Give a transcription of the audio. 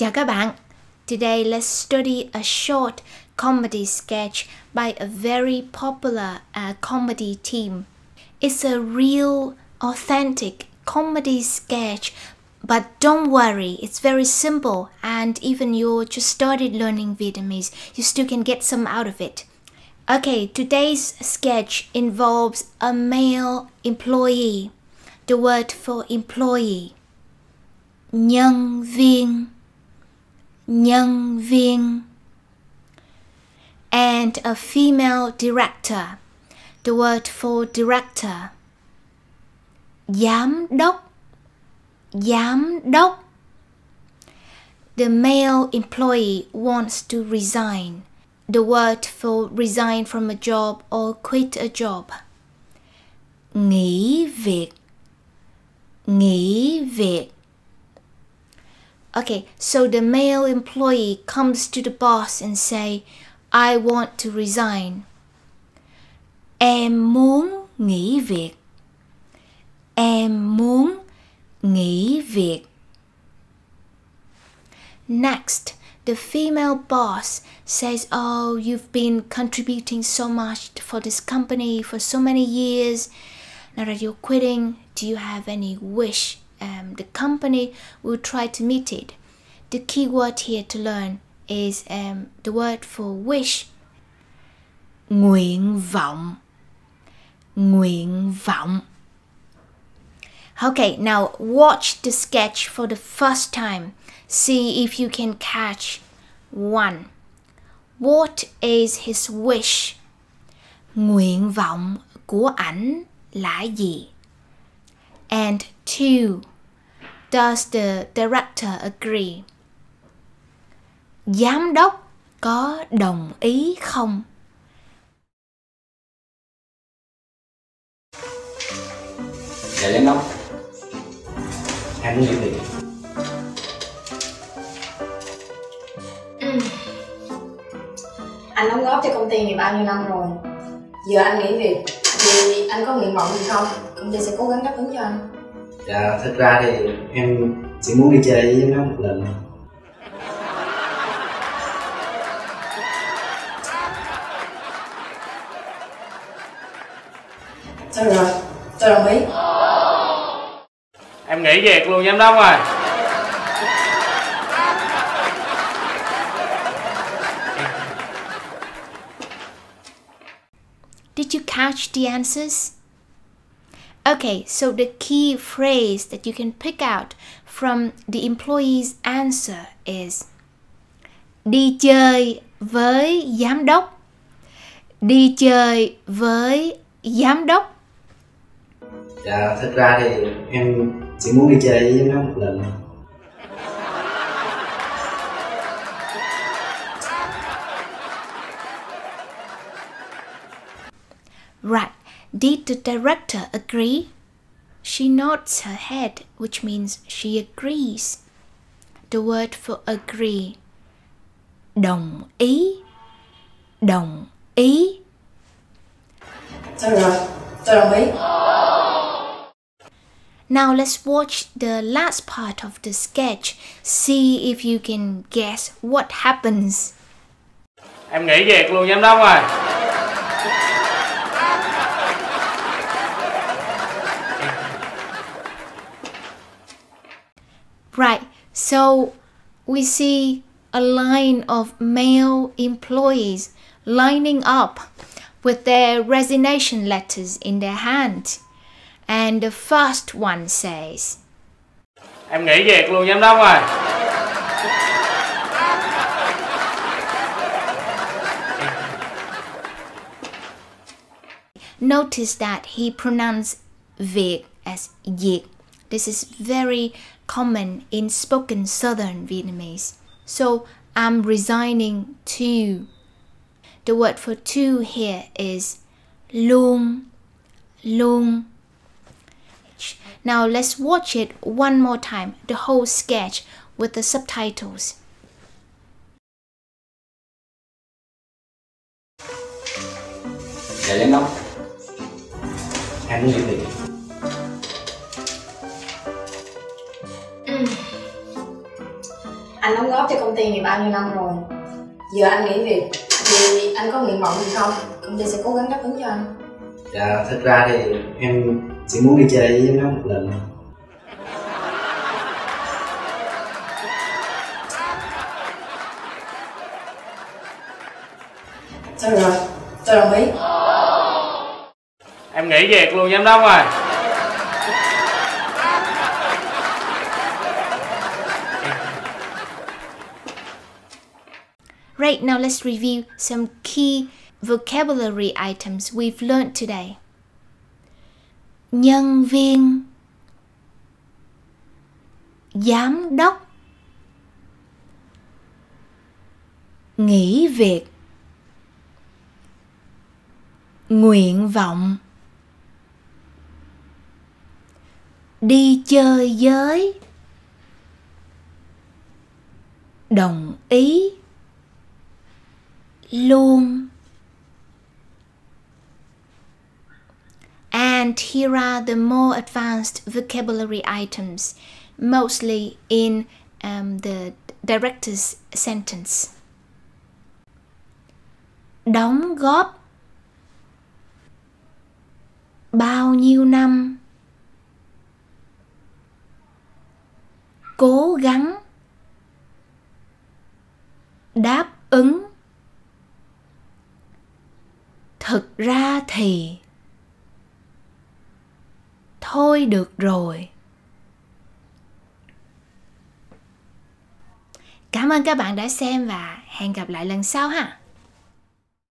Chào các bạn. Today let's study a short comedy sketch by a very popular uh, comedy team. It's a real, authentic comedy sketch, but don't worry, it's very simple, and even you just started learning Vietnamese, you still can get some out of it. Okay, today's sketch involves a male employee. The word for employee. Nhân viên. Nhân viên. And a female director. The word for director. Giám đốc. Giám đốc. The male employee wants to resign. The word for resign from a job or quit a job. Nghỉ việc. Nghỉ việc. Okay, so the male employee comes to the boss and say, I want to resign. Em muốn nghỉ việc. Em muốn nghỉ việc. Next, the female boss says, Oh, you've been contributing so much for this company for so many years. Now that you're quitting, do you have any wish? Um, the company will try to meet it. The key word here to learn is um, the word for wish. Nguyện vọng. Nguyện vọng. Okay, now watch the sketch for the first time. See if you can catch one. What is his wish? Nguyện vọng của ảnh là gì? And two. Does the director agree? Giám đốc có đồng ý không? Dạ giám đốc. Em muốn việc Anh đóng góp cho công ty này bao nhiêu năm rồi? Giờ anh nghỉ việc Thì anh có nguyện vọng gì không? Công ty sẽ cố gắng đáp ứng cho anh Dạ thật ra thì em chỉ muốn đi chơi với đốc một lần. Sao rồi? Tôi đồng ý Em nghỉ việc luôn giám đốc rồi Did you catch the answers? Okay, so the key phrase that you can pick out from the employee's answer is Đi chơi với giám đốc. Đi chơi với giám đốc. Dạ thật ra thì em chỉ muốn đi chơi với giám đốc một lần Right. Did the director agree? She nods her head, which means she agrees. The word for agree. Đồng ý. Đồng ý. Sao rồi Tôi đồng ý Now let's watch the last part of the sketch. See if you can guess what happens. Em nghỉ việc luôn giám đốc rồi Right. So we see a line of male employees lining up with their resignation letters in their hand. And the first one says, Em nghỉ việc luôn giám đốc rồi Notice that he pronounced việc as việc. This is very common in spoken southern Vietnamese. So I'm resigning to. The word for to here is luôn, luôn. Now let's watch it one more time, the whole sketch with the subtitles. Em muốn Anh đóng góp cho công ty này bao nhiêu năm rồi? Giờ anh nghỉ việc thì anh có nguyện vọng gì không? Công ty sẽ cố gắng đáp ứng cho anh. Dạ thật ra thì em chỉ muốn đi chơi với nó một lần. Thôi. rồi tôi đồng ý Em nghỉ việc luôn giám đốc ơi Right, now let's review some key vocabulary items we've learned today. Nhân viên. Giám đốc. Nghỉ việc. Nguyện vọng. Đi chơi với. Đồng ý luôn. And here are the more advanced vocabulary items, mostly in um, the director's sentence. Đóng góp bao nhiêu năm? Cố gắng đáp ứng thực ra thì thôi được rồi. Cảm ơn các bạn đã xem và hẹn gặp lại lần sau ha.